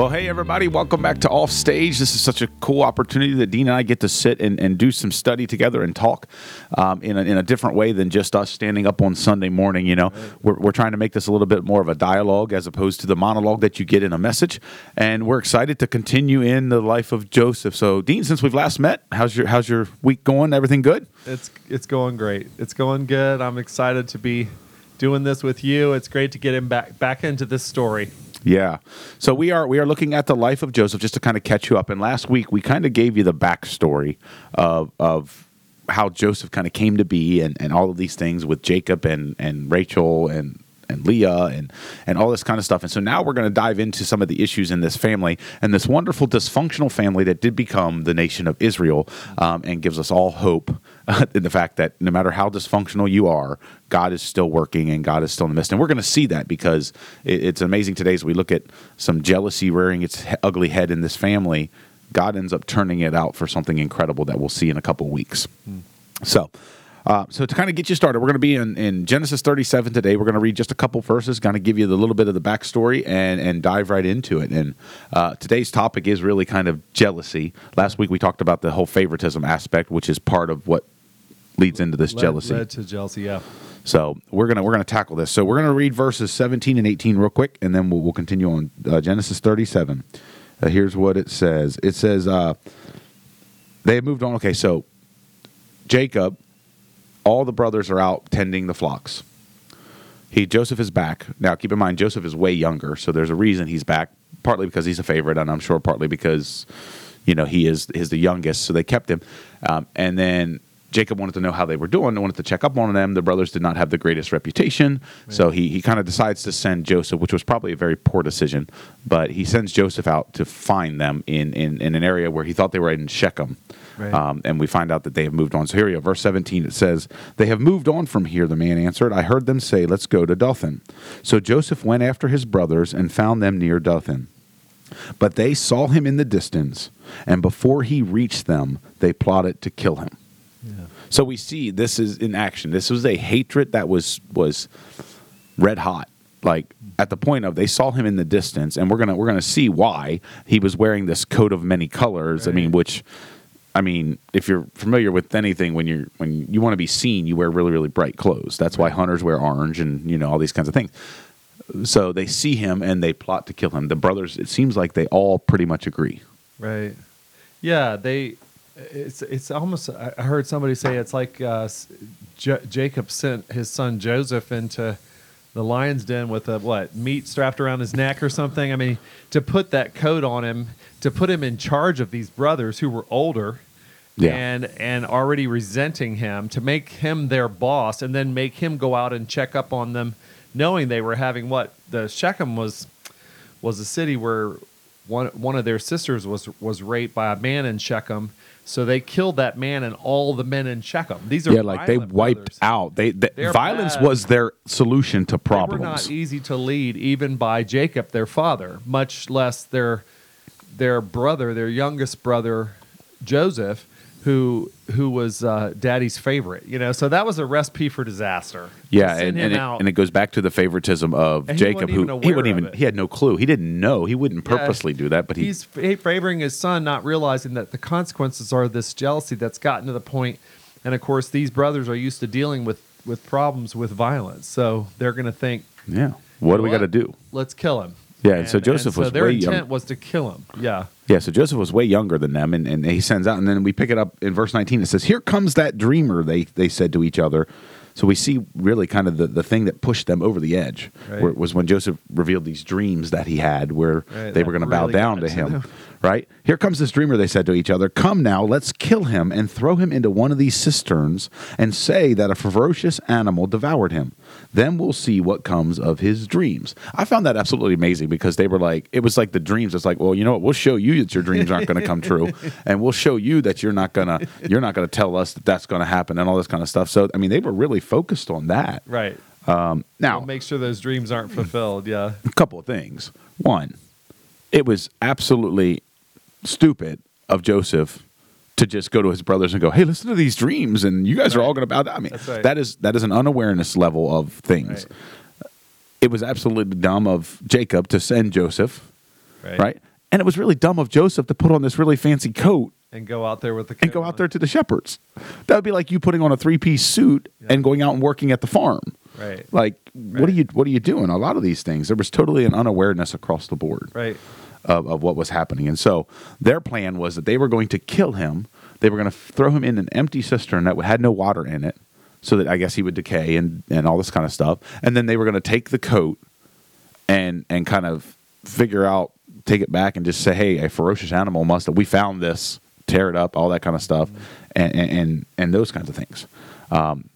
Well, hey, everybody, welcome back to Off Stage. This is such a cool opportunity that Dean and I get to sit and, and do some study together and talk um, in, a, in a different way than just us standing up on Sunday morning. You know, we're, we're trying to make this a little bit more of a dialogue as opposed to the monologue that you get in a message. And we're excited to continue in the life of Joseph. So, Dean, since we've last met, how's your how's your week going? Everything good? It's it's going great. It's going good. I'm excited to be doing this with you. It's great to get him back back into this story. Yeah. So we are we are looking at the life of Joseph just to kind of catch you up. And last week we kind of gave you the backstory of of how Joseph kind of came to be and, and all of these things with Jacob and, and Rachel and and Leah and and all this kind of stuff. And so now we're going to dive into some of the issues in this family and this wonderful dysfunctional family that did become the nation of Israel um, and gives us all hope uh, in the fact that no matter how dysfunctional you are, God is still working and God is still in the midst. And we're going to see that because it, it's amazing today as we look at some jealousy rearing its he- ugly head in this family. God ends up turning it out for something incredible that we'll see in a couple of weeks. So, uh, so to kind of get you started, we're going to be in, in Genesis 37 today. We're going to read just a couple verses, kind of give you the little bit of the backstory and and dive right into it. And uh, today's topic is really kind of jealousy. Last week we talked about the whole favoritism aspect, which is part of what leads into this Led- jealousy. led to jealousy. Yeah. So we're gonna we're gonna tackle this. So we're gonna read verses 17 and 18 real quick, and then we'll, we'll continue on uh, Genesis 37. Uh, here's what it says. It says uh, they have moved on. Okay, so Jacob, all the brothers are out tending the flocks. He Joseph is back now. Keep in mind Joseph is way younger, so there's a reason he's back. Partly because he's a favorite, and I'm sure partly because you know he is is the youngest, so they kept him. Um, and then Jacob wanted to know how they were doing. wanted to check up on them. The brothers did not have the greatest reputation, so he he kind of decides to send Joseph, which was probably a very poor decision. But he sends Joseph out to find them in in, in an area where he thought they were in Shechem. Right. Um, and we find out that they have moved on. So here we go, verse 17, it says, They have moved on from here, the man answered. I heard them say, Let's go to Dothan. So Joseph went after his brothers and found them near Dothan. But they saw him in the distance, and before he reached them, they plotted to kill him. So we see this is in action. This was a hatred that was was red hot. Like at the point of they saw him in the distance, and we're gonna we're gonna see why he was wearing this coat of many colors. I mean, which I mean, if you're familiar with anything, when you're when you want to be seen, you wear really really bright clothes. That's why hunters wear orange and you know all these kinds of things. So they see him and they plot to kill him. The brothers, it seems like they all pretty much agree. Right. Yeah. They. It's it's almost. I heard somebody say it's like uh, J- Jacob sent his son Joseph into the lion's den with a what meat strapped around his neck or something. I mean, to put that coat on him, to put him in charge of these brothers who were older. Yeah. And and already resenting him to make him their boss and then make him go out and check up on them, knowing they were having what the Shechem was was a city where one one of their sisters was was raped by a man in Shechem. So they killed that man and all the men in Shechem. These are yeah, like they wiped brothers. out. They, they violence bad. was their solution to They were problems. not easy to lead, even by Jacob, their father, much less their their brother, their youngest brother, Joseph, who who was uh, daddy's favorite. You know, so that was a recipe for disaster. Yeah, and, and, it, and it goes back to the favoritism of And Jacob, who he wouldn't even it. he had no clue. He didn't know. He wouldn't Yeah, purposely do that, but he he's favoring his son, not realizing that the consequences are this jealousy that's gotten to the point. And of course, these brothers are used to dealing with with problems with violence, so they're going to think, yeah. What do we got to do? "Let's kill him." Yeah, and so Joseph so was their way intent young. was to kill him. Yeah, Yeah, so Joseph was way younger than them, and, and he sends out, and then we pick it up in verse 19. It says, Here comes that dreamer, they, they said to each other. So we see really kind of the, the thing that pushed them over the edge Right. where, was when Joseph revealed these dreams that he had where Right, they were going to bow down to him. Right? Here comes this dreamer, they said to each other. Come now, let's kill him and throw him into one of these cisterns and say that a ferocious animal devoured him. Then we'll see what comes of his dreams. I found that absolutely amazing because they were like, it was like the dreams. It's like, well, you know what? We'll show you that your dreams aren't going to come true, and we'll show you that you're not gonna, you're not gonna tell us that that's going to happen and all this kind of stuff. So, I mean, they were really focused on that. right. Um, now, We'll make sure those dreams aren't fulfilled. Yeah, a couple of things. One, it was absolutely stupid of Joseph to just go to his brothers and go, "Hey, listen to these dreams, and you guys are all going to bow down." I mean, right. that is that is an unawareness level of things. Uh, it was absolutely dumb of Jacob to send Joseph, right. right? And it was really dumb of Joseph to put on this really fancy coat And go out there with the and go out there to the shepherds. That would be like you putting on a three piece suit and going out and working at the farm. Right. Like, what are you what are you doing? A lot of these things, there was totally an unawareness across the board Right. Of, of what was happening. And so their plan was that they were going to kill him. They were going to throw him in an empty cistern that had no water in it, so that I guess he would decay and, and all this kind of stuff. And then they were going to take the coat and and kind of figure out, take it back and just say, hey, a ferocious animal must have. We found this, tear it up, all that kind of stuff, and and and, and those kinds of things. Um,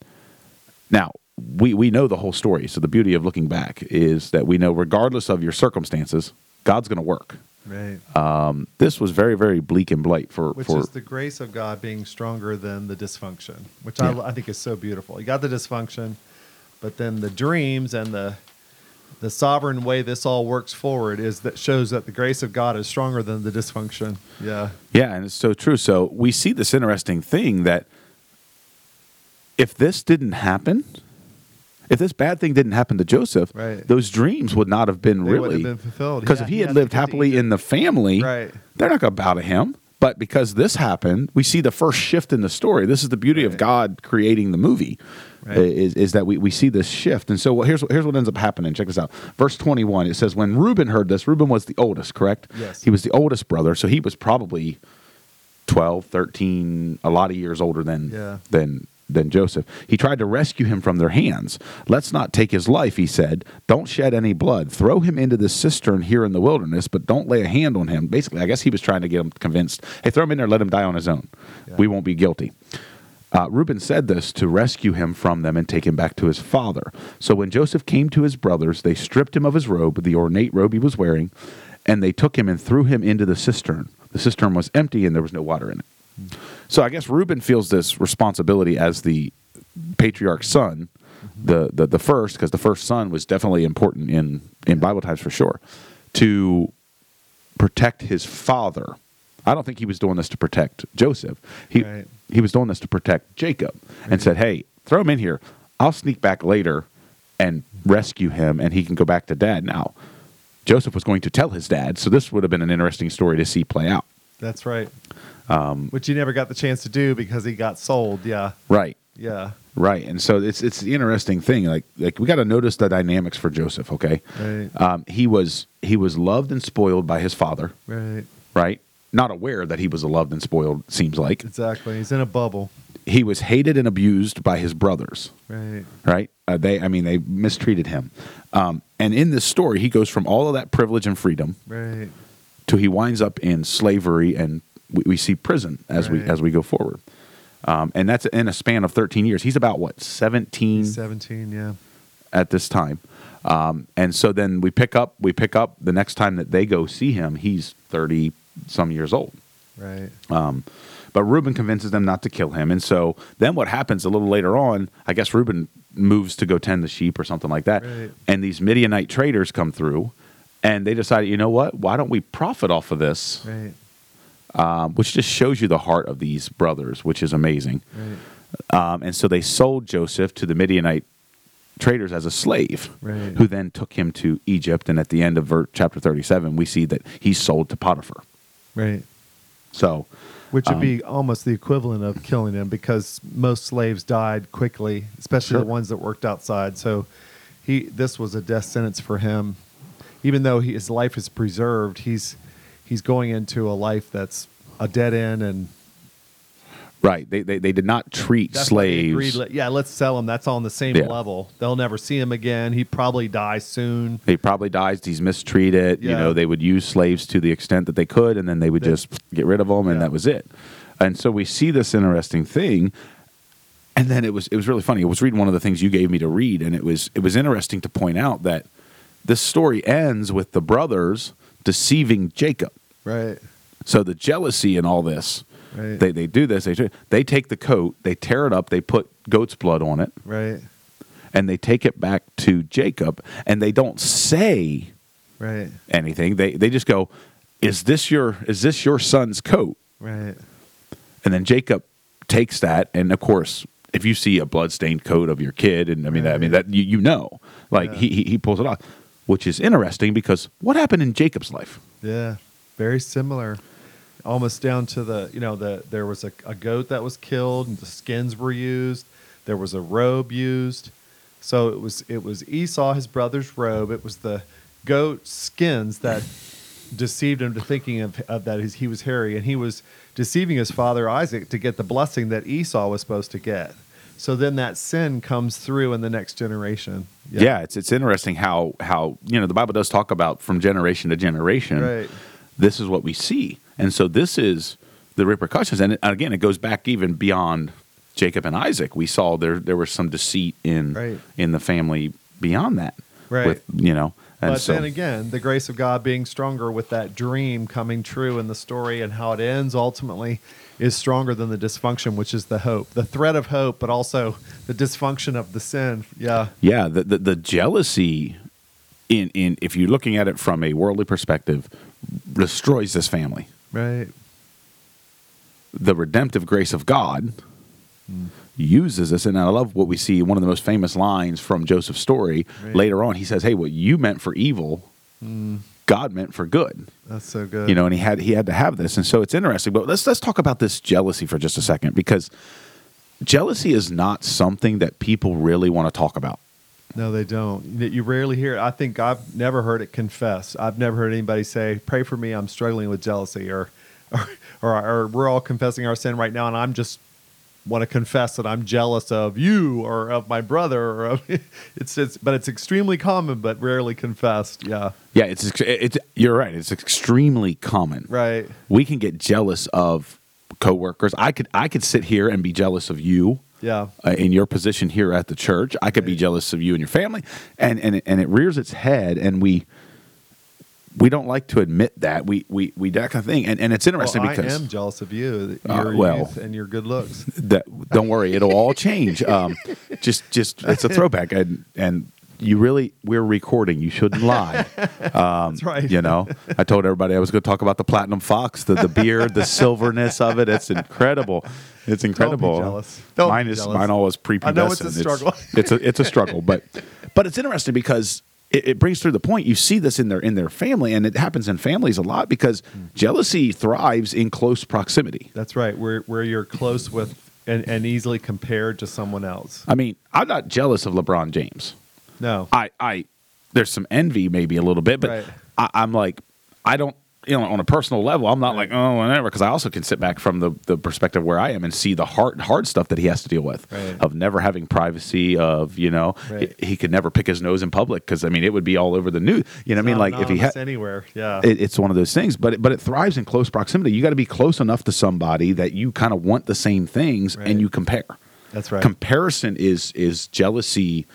now we we know the whole story. So the beauty of looking back is that we know, regardless of your circumstances, God's going to work. Right. Um, this was very, very bleak and blight for which for is the grace of God being stronger than the dysfunction, which Yeah. I, I think is so beautiful. You got the dysfunction, but then the dreams and the the sovereign way this all works forward is that shows that the grace of God is stronger than the dysfunction. Yeah, yeah, and it's so true. So we see this interesting thing that if this didn't happen, if this bad thing didn't happen to Joseph, Right. those dreams would not have been They really have been fulfilled. Because Yeah, if he he had had lived happily in the family, Right. they're not going to bow to him. But because this happened, we see the first shift in the story. This is the beauty of God creating the movie. Right. Is, is that we, we see this shift. And so what- here's, what- here's what ends up happening. Check this out. Verse 21, it says, When Reuben heard this, Reuben was the oldest, correct? Yes. He was the oldest brother. So he was probably 12, 13, a lot of years older than, Yeah. than, than Joseph. He tried to rescue him from their hands. Let's not take his life, he said. Don't shed any blood. Throw him into the cistern here in the wilderness, but don't lay a hand on him. Basically, I guess he was trying to get him convinced hey, throw him in there, let him die on his own. Yeah. We won't be guilty. Uh, Reuben said this to rescue him from them and take him back to his father. So when Joseph came to his brothers, they stripped him of his robe, the ornate robe he was wearing, and they took him and threw him into the cistern. The cistern was empty and there was no water in it. So I guess Reuben feels this responsibility as the patriarch's son, the the, the first, because the first son was definitely important in in Bible times for sure, to protect his father. I don't think he was doing this to protect Joseph. He Right. he was doing this to protect Jacob, and said, "Hey, throw him in here. I'll sneak back later and rescue him, and he can go back to dad." Now, Joseph was going to tell his dad, so this would have been an interesting story to see play out. that's right. Um, Which he never got the chance to do because he got sold. Yeah, Right. yeah, Right, and so it's it's the interesting thing. Like like we got to notice the dynamics for Joseph. Okay, Right. um, he was he was loved and spoiled by his father. right. Right, not aware that he was loved and spoiled. Seems like Exactly. He's in a bubble. he was hated and abused by his brothers. Right. Right, uh, they I mean they mistreated him. Um, and in this story, he goes from all of that privilege and freedom Right. to he winds up in slavery and we, we see prison as we as we go forward. Um, and that's in a span of 13 years. He's about what 17 Seventeen. Yeah. at this time. Um, and so then we pick up, we pick up the next time that they go see him, he's 30 some years old. Right. Um, but Reuben convinces them not to kill him. And so then what happens a little later on, I guess Reuben moves to go tend the sheep or something like that. Right. And these Midianite traders come through and they decide, you know what? Why don't we profit off of this? Right. Um, which just shows you the heart of these brothers, which is amazing. Right. Um, and so they sold Joseph to the Midianite traders as a slave, Right. who then took him to Egypt. And at the end of ver- chapter 37, we see that he's sold to Potiphar. Right. So, Which would Um, be almost the equivalent of killing him because most slaves died quickly, especially Sure. the ones that worked outside. So he this was a death sentence for him. Even though he, his life is preserved, he's he's going into a life that's a dead end and right, they, they, they did not treat that's why they slaves. agreed, yeah, let's sell him. That's on the same Yeah. level. They'll never see him again. He probably dies soon. he probably dies. He's mistreated. You know, they would use slaves to the extent that they could, and then they would They- just get rid of them, and Yeah. that was it. And so we see this interesting thing. And then it was it was really funny. I was reading one of the things you gave me to read, and it was it was interesting to point out that this story ends with the brothers deceiving Jacob. Right. So the jealousy and all this, Right. they they do this. They they take the coat, they tear it up, they put goat's blood on it, Right. and they take it back to Jacob, and they don't say Right. anything. They they just go, "Is this your is this your son's coat?" Right. And then Jacob takes that, and of course, if you see a bloodstained coat of your kid, and I mean, I mean that you, you know, like Yeah. he, he he pulls it off, which is interesting because what happened in Jacob's life? Yeah. very similar, almost down to the you know the there was a, a goat that was killed and the skins were used. There was a robe used, so it was it was Esau his brother's robe. It was the goat skins that deceived him to thinking of, of that he was hairy, and he was deceiving his father Isaac to get the blessing that Esau was supposed to get. So then that sin comes through in the next generation. Yeah, it's it's interesting how how you know the Bible does talk about from generation to generation. Right. This is what we see, and so this is the repercussions. And again, it goes back even beyond Jacob and Isaac. We saw there there was some deceit in Right. in the family beyond that. Right. With, you know, and but so then again, the grace of God being stronger with that dream coming true in the story and how it ends ultimately is stronger than the dysfunction, which is the hope, the threat of hope, but also the dysfunction of the sin. Yeah. yeah, the, the the jealousy in in if you're looking at it from a worldly perspective, destroys this family. Right. the redemptive grace of God uses this. And I love what we see. One of the most famous lines from Joseph's story Right. later on, he says, Hey, what you meant for evil, mm. God meant for good. That's so good. You know, and he had he had to have this. And so it's interesting. But let's let's talk about this jealousy for just a second, because jealousy is not something that people really want to talk about. No, they don't. You rarely hear it. I think I've never heard it confessed. I've never heard anybody say, "Pray for me. I'm struggling with jealousy," or, or, or, or we're all confessing our sin right now, and I'm just want to confess that I'm jealous of you or of my brother. Or of, it's it's, but it's extremely common, but rarely confessed. Yeah, Yeah, it's it's you're right. It's extremely common. right. We can get jealous of coworkers. I could I could sit here and be jealous of you. Yeah, uh, in your position here at the church. I could be jealous of you and your family, and and it, and it rears its head, and we we don't like to admit that we we we that kind of thing, and and it's interesting well, I because am jealous of you, Uh, your well. youth and your good looks. that don't worry, it'll all change. Um, just just it's a throwback, and and you really we're recording. You shouldn't lie. Um, That's right. You know, I told everybody I was going to talk about the platinum fox, the the beard, the silverness of it. It's incredible. It's incredible. jealous. Don't mine be is jealous. mine always prepubescent. I know it's a struggle. It's, a it's a struggle, but but it's interesting because. It, it brings through the point. You see this in their in their family, and it happens in families a lot because Hmm. jealousy thrives in close proximity. That's right. Where where you're close with and, and easily compared to someone else. I mean, I'm not jealous of LeBron James. No. I, I, there's some envy maybe a little bit, but Right. I, I'm like, I don't, you know, on a personal level, I'm not like, oh, whatever, because I also can sit back from the, the perspective where I am and see the hard, hard stuff that he has to deal with Right. of never having privacy, of, you know, Right. he, he could never pick his nose in public because, I mean, it would be all over the news. You know what I mean? Like if he had, anywhere, yeah, it, it's one of those things, but it, but it thrives in close proximity. You got to be close enough to somebody that you kind of want the same things Right. and you compare that's right. comparison is is jealousy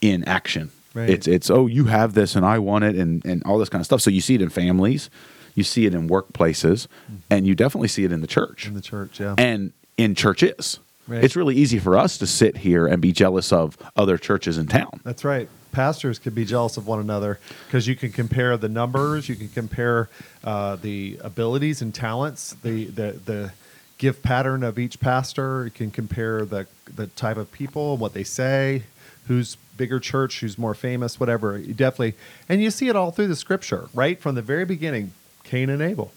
in action. Right. It's it's oh you have this and I want it and and all this kind of stuff. So you see it in families, you see it in workplaces, and you definitely see it in the church Mm-hmm. in the church, yeah, and in churches. Right. It's really easy for us to sit here and be jealous of other churches in town. that's right. Pastors could be jealous of one another because you can compare the numbers, you can compare uh, the abilities and talents, the the the gift pattern of each pastor. You can compare the the type of people, and what they say, who's bigger church, who's more famous, whatever. You definitely, and you see it all through the scripture, right from the very beginning. Cain and Abel.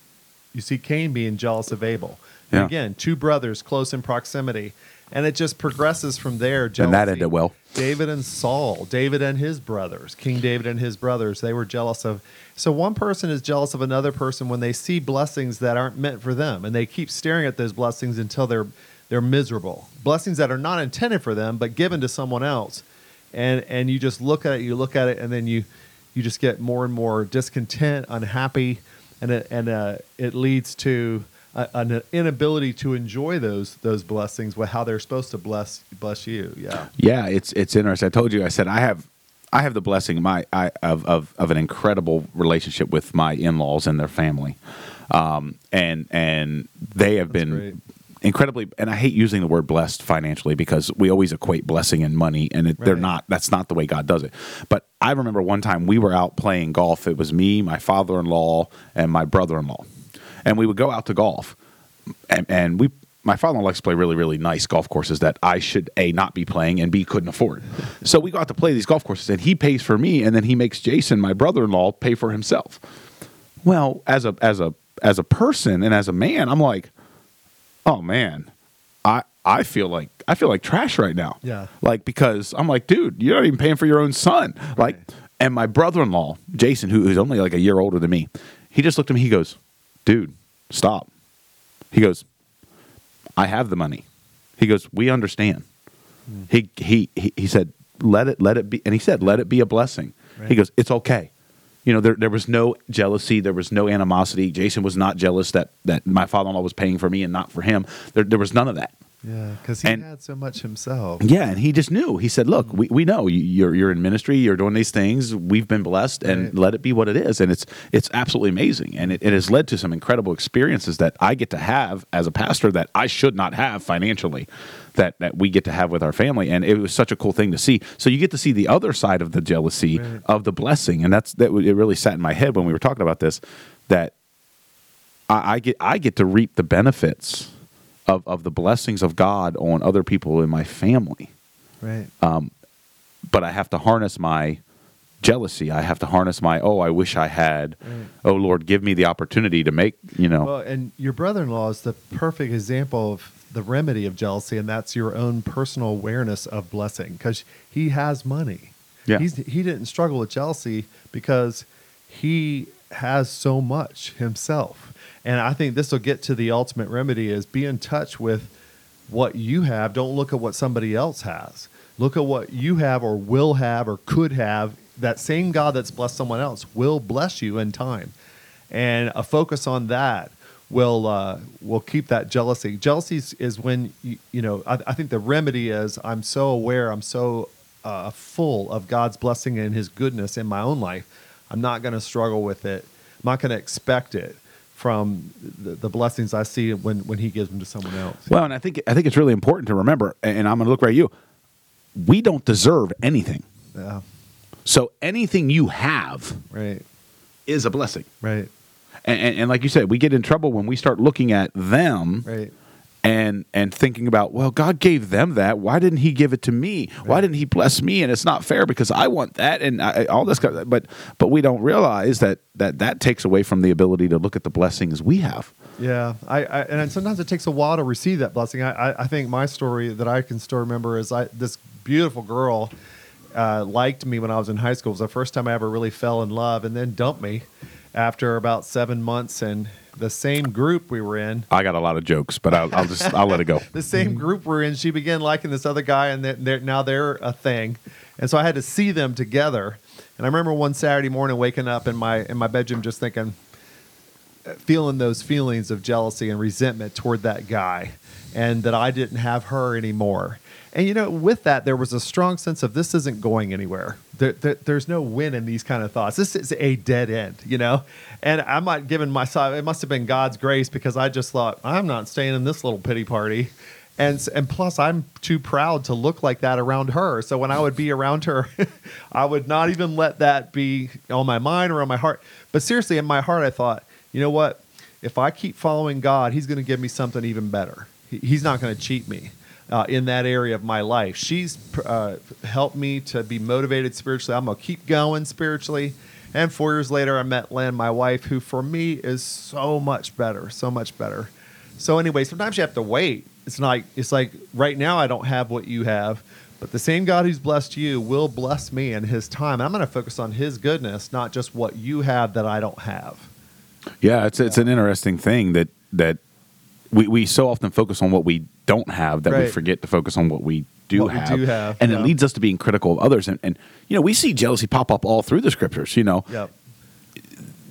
You see Cain being jealous of Abel. Yeah. again, two brothers close in proximity, and it just progresses from there. And that jealousy. ended well. David and Saul, David and his brothers, King David and his brothers, they were jealous of. So one person is jealous of another person when they see blessings that aren't meant for them, and they keep staring at those blessings until they're they're miserable. Blessings that are not intended for them, but given to someone else, and and you just look at it, you look at it, and then you you just get more and more discontent, unhappy, and it, and uh, it leads to a, an inability to enjoy those those blessings with how they're supposed to bless bless you. Yeah. Yeah, it's it's interesting. I told you, I said I have I have the blessing my I of of, of an incredible relationship with my in laws and their family, um, and and they have That's been great. incredibly. And I hate using the word blessed financially because we always equate blessing and money, and it, they're not. That's not the way God does it. But I remember one time we were out playing golf. It was me, my father in law, and my brother in law, and we would go out to golf and, and we my father in law likes to play really really nice golf courses that I should a not be playing and b couldn't afford. so we got to play these golf courses and he pays for me and then he makes Jason my brother-in-law pay for himself. Well, as a as a as a person and as a man, I'm like, oh man, I I feel like I feel like trash right now. Yeah. Like because I'm like, dude, you're not even paying for your own son. Like, and my brother-in-law, Jason, who, who's only like a year older than me, he just looked at me. He goes, dude, stop. He goes, I have the money. He goes, we understand. Hmm. He, he he he said, let it let it be, and he said, let it be a blessing. Right. He goes, it's okay. You know, there there was no jealousy, there was no animosity. Jason was not jealous that that my father-in-law was paying for me and not for him. There there was none of that. Yeah, because he And- had so much himself. Yeah, and he just knew. He said, "Look, we, we know you- you're you're in ministry. You're doing these things. We've been blessed, and Right. let it be what it is." And it's it's absolutely amazing, and it, it has led to some incredible experiences that I get to have as a pastor that I should not have financially, that that we get to have with our family, and it was such a cool thing to see. So you get to see the other side of the jealousy Right. of the blessing, and that's that. It really sat in my head when we were talking about this, that I, I get I get to reap the benefits of of the blessings of God on other people in my family Right. Um, but I have to harness my jealousy. I have to harness my oh, I wish I had. Right. Oh Lord, give me the opportunity to make you know. Well, and your brother-in-law is the perfect example of the remedy of jealousy, and that's your own personal awareness of blessing, because he has money. Yeah. He's, he didn't struggle with jealousy because he has so much himself, and I think this will get to the ultimate remedy: is be in touch with what you have. Don't look at what somebody else has. Look at what you have, or will have, or could have. That same God that's blessed someone else will bless you in time and a focus on that will uh, will keep that jealousy. Jealousy is, when you, you know. I, I think the remedy is I'm so aware, I'm so uh, full of God's blessing and His goodness in my own life. I'm not going to struggle with it. I'm not going to expect it from the, the blessings I see when when He gives them to someone else. well, and I think I think it's really important to remember, and I'm going to look right at you. We don't deserve anything, Yeah. so anything you have Right. is a blessing. Right. And, and, and like you said, we get in trouble when we start looking at them Right. And and thinking about well god gave them that why didn't he give it to me why didn't he bless me and it's not fair because i want that and I, all this kind of, but but we don't realize that that that takes away from the ability to look at the blessings we have Yeah, I, I and sometimes it takes a while to receive that blessing. I, I, I think my story that I can still remember is I this beautiful girl uh, liked me when I was in high school. It was the first time I ever really fell in love, and then dumped me after about seven months. And the same group we were in, i got a lot of jokes but i'll, I'll just i'll let it go the same group we're in, she began liking this other guy, and they're, they're, now they're a thing. And so I had to see them together. And I remember one Saturday morning waking up in my in my bedroom, just thinking, feeling those feelings of jealousy and resentment toward that guy, and that I didn't have her anymore. And you know, with that, there was a strong sense of this isn't going anywhere. There, there, there's no win in these kind of thoughts. This is a dead end, you know. And I'm not giving myself. It must have been God's grace because I just thought I'm not staying in this little pity party. And, and plus, I'm too proud to look like that around her. So when I would be around her, I would not even let that be on my mind or on my heart. But seriously, in my heart, I thought, you know what? If I keep following God, He's going to give me something even better. He- He's not going to cheat me uh, in that area of my life. She's uh, helped me to be motivated spiritually. I'm going to keep going spiritually. And four years later, I met Lynn, my wife, who for me is so much better, so much better. So anyway, sometimes you have to wait. It's like it's like right now I don't have what you have, but the same God who's blessed you will bless me in His time. I'm going to focus on His goodness, not just what you have that I don't have. yeah it's it's an interesting thing that that we, we so often focus on what we don't have that we Right. forget to focus on what we do What we have, do have, and yeah. it leads us to being critical of others and, and you know we see jealousy pop up all through the scriptures you know Yep.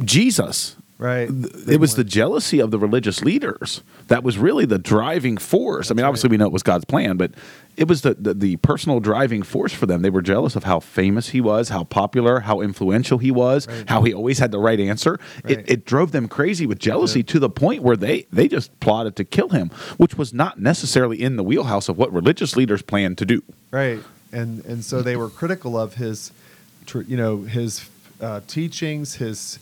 jesus Right. it was the jealousy of the religious leaders that was really the driving force. I mean, obviously, we know it was God's plan, but it was the, the, the personal driving force for them. They were jealous of how famous he was, how popular, how influential he was, Right. how he always had the right answer. Right. It, it drove them crazy with jealousy to the point where they, they just plotted to kill him, which was not necessarily in the wheelhouse of what religious leaders planned to do. Right, and and so they were critical of his, you know, his uh, teachings, his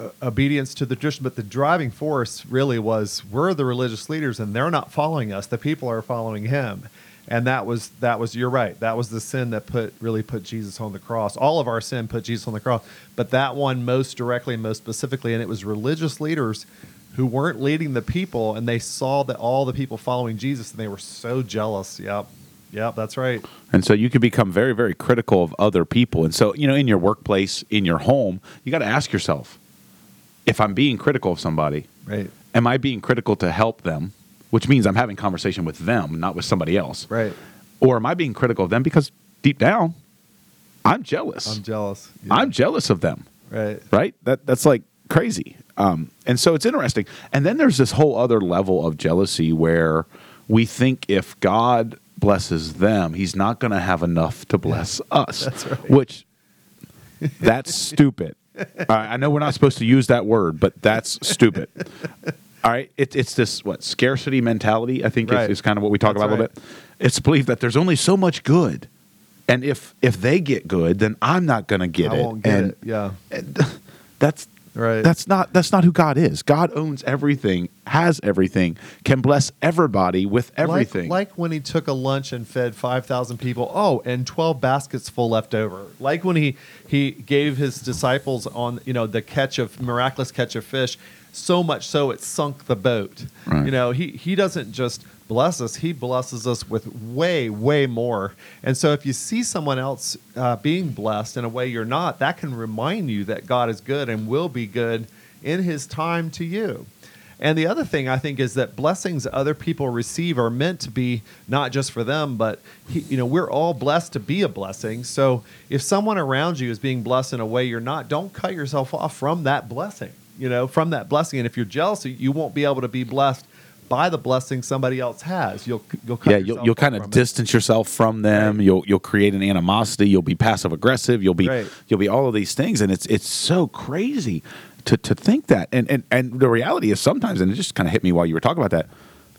Uh, obedience to the tradition. But the driving force really was we're the religious leaders, and they're not following us. The people are following him, and that was that was you're right that was the sin that put really put jesus on the cross all of our sin put jesus on the cross but that one most directly and most specifically and it was religious leaders who weren't leading the people and they saw that all the people following jesus and they were so jealous yep yep that's right And so you can become very, very critical of other people. And so, you know, in your workplace, in your home, you got to ask yourself if I'm being critical of somebody, right am I being critical to help them, which means I'm having conversation with them, not with somebody else? right Or am I being critical of them because deep down, I'm jealous. i'm jealous. I'm, jealous of them, right right? That that's like crazy. Um, and so it's interesting. And then there's this whole other level of jealousy where we think if God blesses them, He's not going to have enough to bless us, That's right. which that's stupid. Right, I know we're not supposed to use that word, but that's stupid. All right, it, it's this what scarcity mentality. I think Right. is, is kind of what we talk That's about a little bit. It's believed that there's only so much good, and if if they get good, then I'm not going to get i it. won't get and, it yeah that's Right. that's not that's not who God is. God owns everything, has everything, can bless everybody with everything. Like, like when he took a lunch and fed 5,000 people. Oh, and 12 baskets full left over. Like when he, he gave his disciples on, you know, the catch of miraculous catch of fish, so much so it sunk the boat. Right. You know, he, he doesn't just bless us, he blesses us with way, way more. And so if you see someone else uh, being blessed in a way you're not, that can remind you that God is good and will be good in his time to you. And the other thing I think is that blessings other people receive are meant to be not just for them, but he, you know we're all blessed to be a blessing. So if someone around you is being blessed in a way you're not, don't cut yourself off from that blessing. You know, from that blessing. And if you're jealous, you won't be able to be blessed by the blessing somebody else has. You'll you'll yeah, you'll, you'll kind of from it. distance yourself from them. Right. You'll you'll create an animosity. You'll be passive aggressive. You'll be Right. you'll be all of these things, and it's it's so crazy to to think that. And and and the reality is sometimes, and it just kind of hit me while you were talking about that.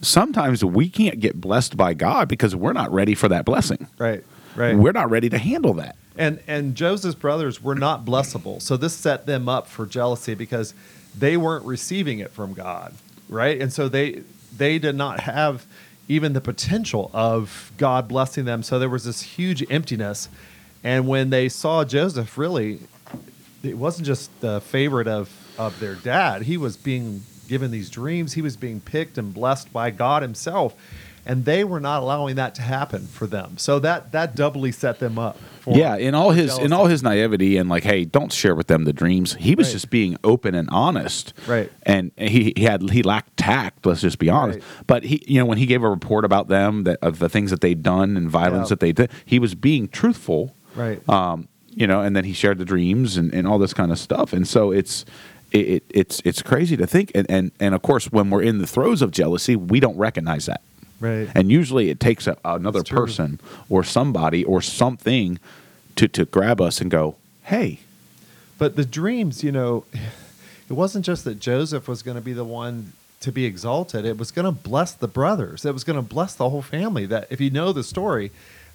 Sometimes we can't get blessed by God because we're not ready for that blessing. Right. Right. We're not ready to handle that. And and Joseph's brothers were not blessable. So this set them up for jealousy because they weren't receiving it from God, right? And so they they did not have even the potential of God blessing them. So there was this huge emptiness. And when they saw Joseph, really, it wasn't just the favorite of of their dad. He was being given these dreams. He was being picked and blessed by God Himself, and they were not allowing that to happen for them. So that that doubly set them up. For yeah, in all his in all his naivety and like, hey, don't share with them the dreams. He was Right. just being open and honest. Right. And he, he had he lacked tact. Let's just be honest. Right. But he, you know, when he gave a report about them that of the things that they'd done and violence Yeah. that they did, he was being truthful. Right. Um, you know, and then he shared the dreams and, and all this kind of stuff. And so it's it, it it's it's crazy to think. And, and and of course, when we're in the throes of jealousy, we don't recognize that. Right. And usually it takes a, another person or somebody or something to, to grab us and go, hey, But the dreams, you know, it wasn't just that Joseph was going to be the one to be exalted. It was going to bless the brothers. It was going to bless the whole family. That if you know the story,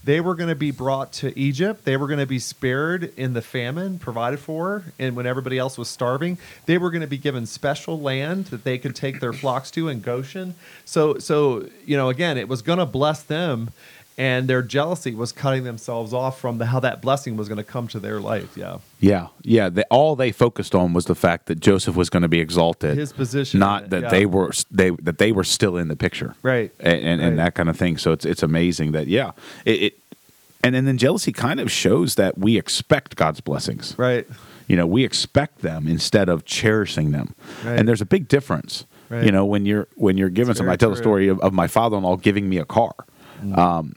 they were going to be brought to Egypt. They were going to be spared in the famine provided for, and when everybody else was starving, they were going to be given special land that they could take their flocks to in Goshen. So, so you know, again, it was going to bless them, and their jealousy was cutting themselves off from the, how that blessing was going to come to their life. Yeah. yeah, yeah, they, all they focused on was the fact that Joseph was going to be exalted, His position not that yeah. they were they that they were still in the picture, Right. and and, and that kind of thing. So it's it's amazing that yeah, it, it and, and then jealousy kind of shows that we expect God's blessings, Right. You know, we expect them instead of cherishing them. Right. And there's a big difference. Right. You know, when you're when you're given It's something. I tell the story of, of my father-in-law giving me a car. Um,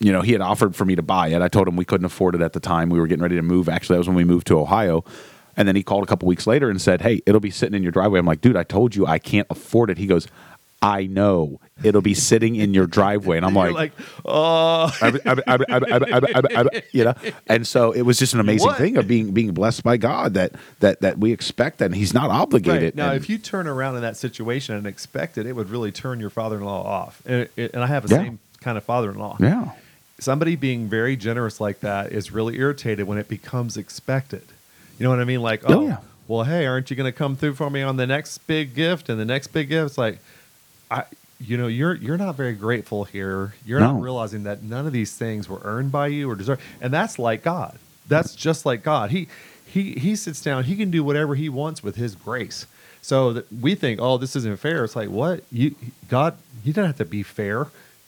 you know, he had offered for me to buy it. I told him we couldn't afford it at the time. We were getting ready to move. Actually, that was when we moved to Ohio. And then he called a couple weeks later and said, "Hey, it'll be sitting in your driveway." I'm like, "Dude, I told you I can't afford it." He goes, "I know it'll be sitting in your driveway," and I'm like, like, "Oh, you know." And so it was just an amazing what? thing of being being blessed by God that that that we expect that, and He's not obligated. Right. Now, and, if you turn around in that situation and expect it, it would really turn your father-in-law off. And, and I have the yeah. same kind of father-in-law. Yeah Somebody being very generous like that is really irritated when it becomes expected. You know what I mean? Like, Oh, oh, yeah. well, hey, aren't you going to come through for me on the next big gift and the next big gift? It's like, I, you know, you're you're not very grateful here. You're No. not realizing that none of these things were earned by you or deserved. And that's like God. That's just like God. He he he sits down. He can do whatever he wants with his grace. So that we think, oh, this isn't fair. It's like what you God. You don't have to be fair.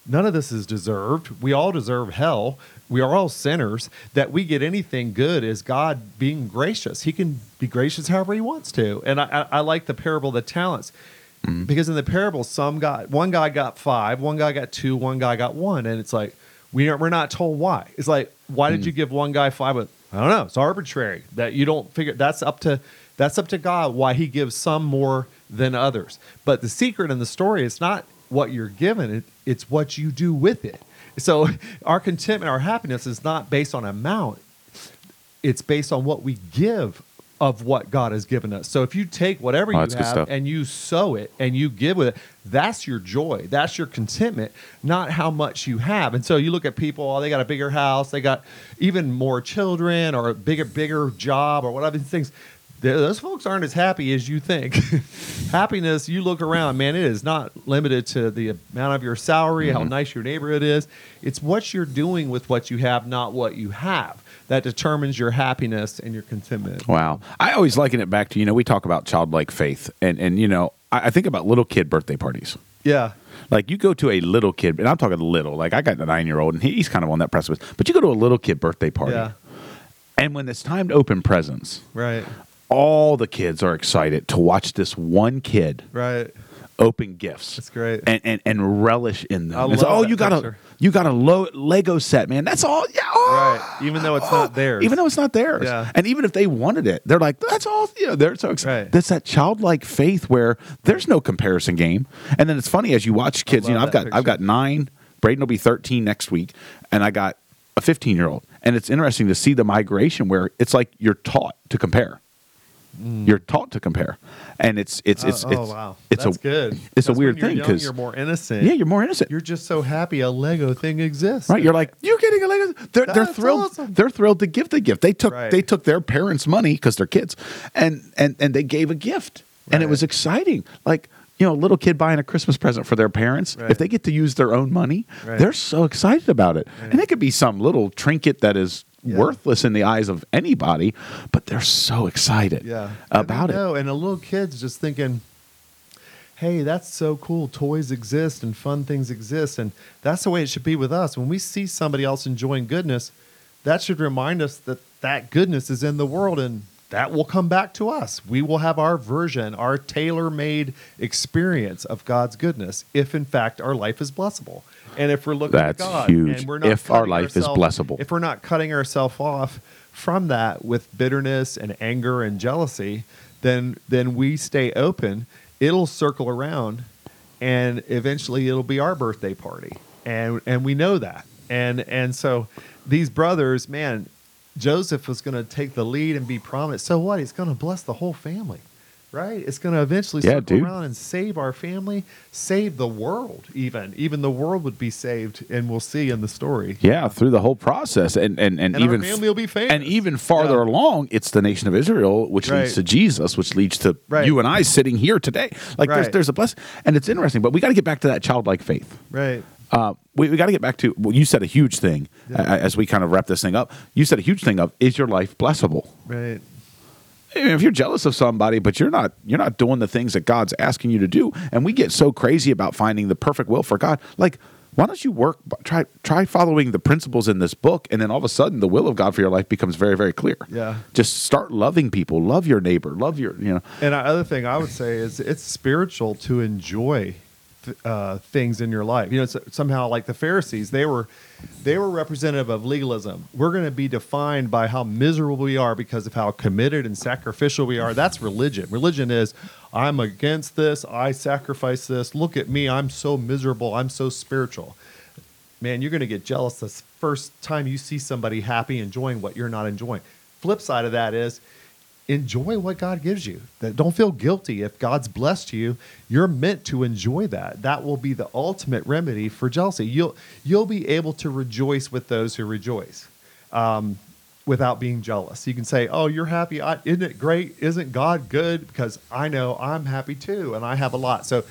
None of this is deserved. We all deserve hell. We are all sinners. That we get anything good is God being gracious. He can be gracious however He wants to. And I, I, I like the parable of the talents mm-hmm. because in the parable, some got one guy got five, one guy got two, one guy got one, and it's like we are, we're not told why. It's like why did mm. you give one guy five? But I don't know. It's arbitrary that you don't figure. That's up to that's up to God why He gives some more than others. But the secret in the story is not what you're given; it, it's what you do with it. So our contentment, our happiness, is not based on amount it's based on what we give of what God has given us. So if you take whatever Oh, you have and you sow it and you give with it, that's your joy. That's your contentment, not how much you have. And so you look at people, oh, they got a bigger house, they got even more children or a bigger, bigger job or whatever these things. Th- Those folks aren't as happy as you think. Happiness, you look around, man, it is not limited to the amount of your salary, Mm-hmm. how nice your neighborhood is. It's what you're doing with what you have, not what you have, that determines your happiness and your contentment. Wow. I always liken it back to, you know, we talk about childlike faith. And, and you know, I, I think about little kid birthday parties. Yeah. Like you go to a little kid, and I'm talking little, like I got a nine year old and he's kind of on that precipice, but you go to a little kid birthday party. Yeah. And when it's time to open presents, Right. All the kids are excited to watch this one kid Right. open gifts. That's great. And, and, and relish in them. I It's, oh, you got a you got a lo- Lego set, man. That's all. Yeah. oh, Right. Even though it's not oh, theirs. Even though it's not theirs. Yeah. And even if they wanted it, they're like, that's all. You know, they're so excited. Right. That's that childlike faith where there's no comparison game. And then it's funny as you watch kids. You know, I've got that I've got nine. Braden will be 13 next week, and I got a 15 year old. And it's interesting to see the migration where it's like you're taught to compare. Mm. You're taught to compare, and it's it's it's oh, oh it's oh, wow. it's That's a good. It's a weird thing because you're more innocent. yeah, you're more innocent. You're just so happy a Lego thing exists. Right, you're like you're getting a Lego. They're they're thrilled. awesome. They're thrilled to give the gift. They took Right. they took their parents' money because they're kids, and and and they gave a gift, and it was exciting. Like you know, a little kid buying a Christmas present for their parents. Right. If they get to use their own money, Right. they're so excited about it. Right. And it could be some little trinket that is Yeah. worthless in the eyes of anybody, but they're so excited yeah. about it. And a little kid's just thinking, hey, that's so cool. Toys exist and fun things exist. And that's the way it should be with us. When we see somebody else enjoying goodness, that should remind us that that goodness is in the world and that will come back to us. We will have our version, our tailor made experience of God's goodness if, in fact, our life is blessable. And if we're looking That's to God huge. and we're not If our life is blessable. if we're not cutting ourselves off from that with bitterness and anger and jealousy, then then we stay open. It'll circle around, and eventually it'll be our birthday party, and and we know that. And and so these brothers, man, Joseph was going to take the lead and be prominent. So what? He's going to bless the whole family. Right? It's going to eventually Yeah, circle dude. around and save our family, save the world. Even even the world would be saved, and we'll see in the story. Yeah, through the whole process, and and, and, And our even family will be famous. and even farther Yeah. along, it's the nation of Israel, which Right. leads to Jesus, which leads to Right. you and I sitting here today. Like there's there's a blessing, and it's interesting. But we got to get back to that childlike faith. Right. Uh, we we got to get back to well, you said a huge thing Yeah. uh, as we kind of wrap this thing up. You said a huge thing of is your life blessable? Right. I mean, if you're jealous of somebody, but you're not you're not doing the things that God's asking you to do, and we get so crazy about finding the perfect will for God, like why don't you work try try following the principles in this book, and then all of a sudden the will of God for your life becomes very very clear. Yeah. just start loving people, love your neighbor, love your you know. And the other thing I would say is it's spiritual to enjoy th- uh, things in your life. You know, it's somehow like the Pharisees, they were they were representative of legalism. We're going to be defined by how miserable we are because of how committed and sacrificial we are. That's religion. Religion is I'm against this. I sacrifice this. Look at me. I'm so miserable. I'm so spiritual. Man, you're going to get jealous the first time you see somebody happy enjoying what you're not enjoying. Flip side of that is enjoy what God gives you. That don't feel guilty if God's blessed you. You're meant to enjoy that. That will be the ultimate remedy for jealousy. You'll you'll be able to rejoice with those who rejoice. Um, without being jealous. You can say, "Oh, you're happy. I, isn't it great? Isn't God good?" Because I know I'm happy too, and I have a lot. So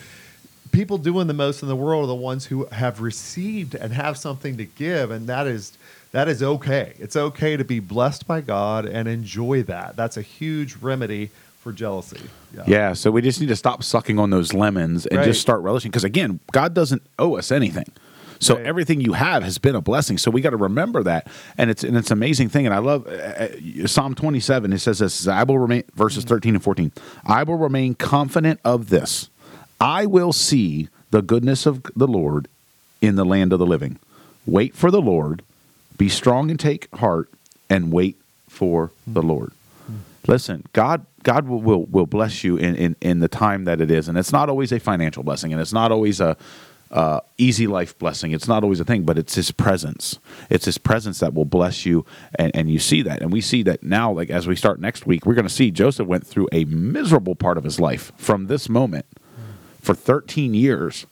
people doing the most in the world are the ones who have received and have something to give, and that is that is okay. It's okay to be blessed by God and enjoy that. That's a huge remedy for jealousy. Yeah. so we just need to stop sucking on those lemons and Right. just start relishing. Because again, God doesn't owe us anything. So Right. everything you have has been a blessing. So we got to remember that, and it's and it's an amazing thing. And I love uh, uh, Psalm twenty seven. It says this: "I will remain." Verses thirteen and fourteen. I will remain confident of this: I will see the goodness of the Lord in the land of the living. Wait for the Lord. Be strong and take heart, and wait for the Lord. Listen, God God will, will, will bless you in, in, in the time that it is. And it's not always a financial blessing and it's not always a uh, easy life blessing. It's not always a thing, but it's his presence. It's his presence that will bless you and, and you see that. And we see that now, like as we start next week, we're gonna see Joseph went through a miserable part of his life from this moment for 13 years.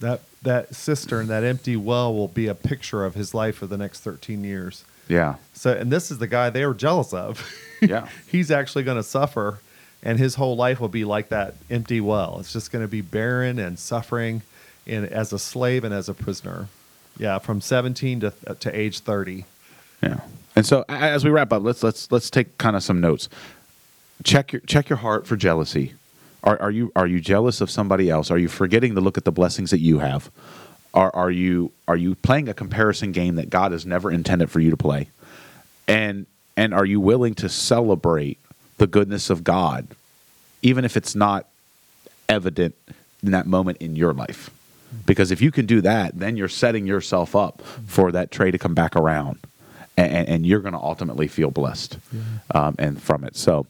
That that cistern, that empty well, will be a picture of his life for the next thirteen years. Yeah. So, and this is the guy they were jealous of. Yeah. he's actually going to suffer, and his whole life will be like that empty well. It's just going to be barren and suffering, and as a slave and as a prisoner. Yeah, from seventeen to to age thirty. Yeah. And so as we wrap up, let's let's let's take kind of some notes. Check your check your heart for jealousy. Are are you are you jealous of somebody else? Are you forgetting to look at the blessings that you have? Are are you are you playing a comparison game that God has never intended for you to play? And and are you willing to celebrate the goodness of God even if it's not evident in that moment in your life? Because if you can do that, then you're setting yourself up for that tray to come back around, and, and you're going to ultimately feel blessed um, and from it. So,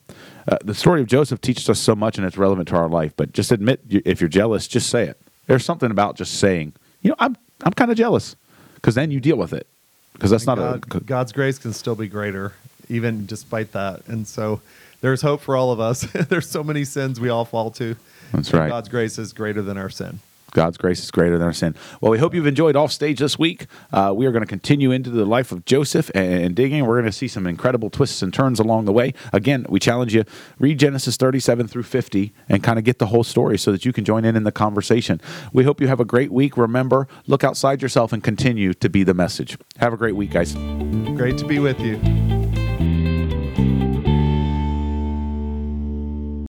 uh, the story of Joseph teaches us so much, and it's relevant to our life. But just admit if you're jealous, just say it. There's something about just saying, you know, I'm I'm kind of jealous, because then you deal with it. Because that's not God, a God's grace can still be greater, even despite that. And so, there's hope for all of us. there's so many sins we all fall to. That's right. God's grace is greater than our sin. God's grace is greater than our sin. Well, we hope you've enjoyed off stage this week. Uh, we are going to continue into the life of Joseph and, and digging. We're going to see some incredible twists and turns along the way. Again, we challenge you read Genesis 37 through 50 and kind of get the whole story so that you can join in in the conversation. We hope you have a great week. Remember, look outside yourself and continue to be the message. Have a great week, guys. Great to be with you.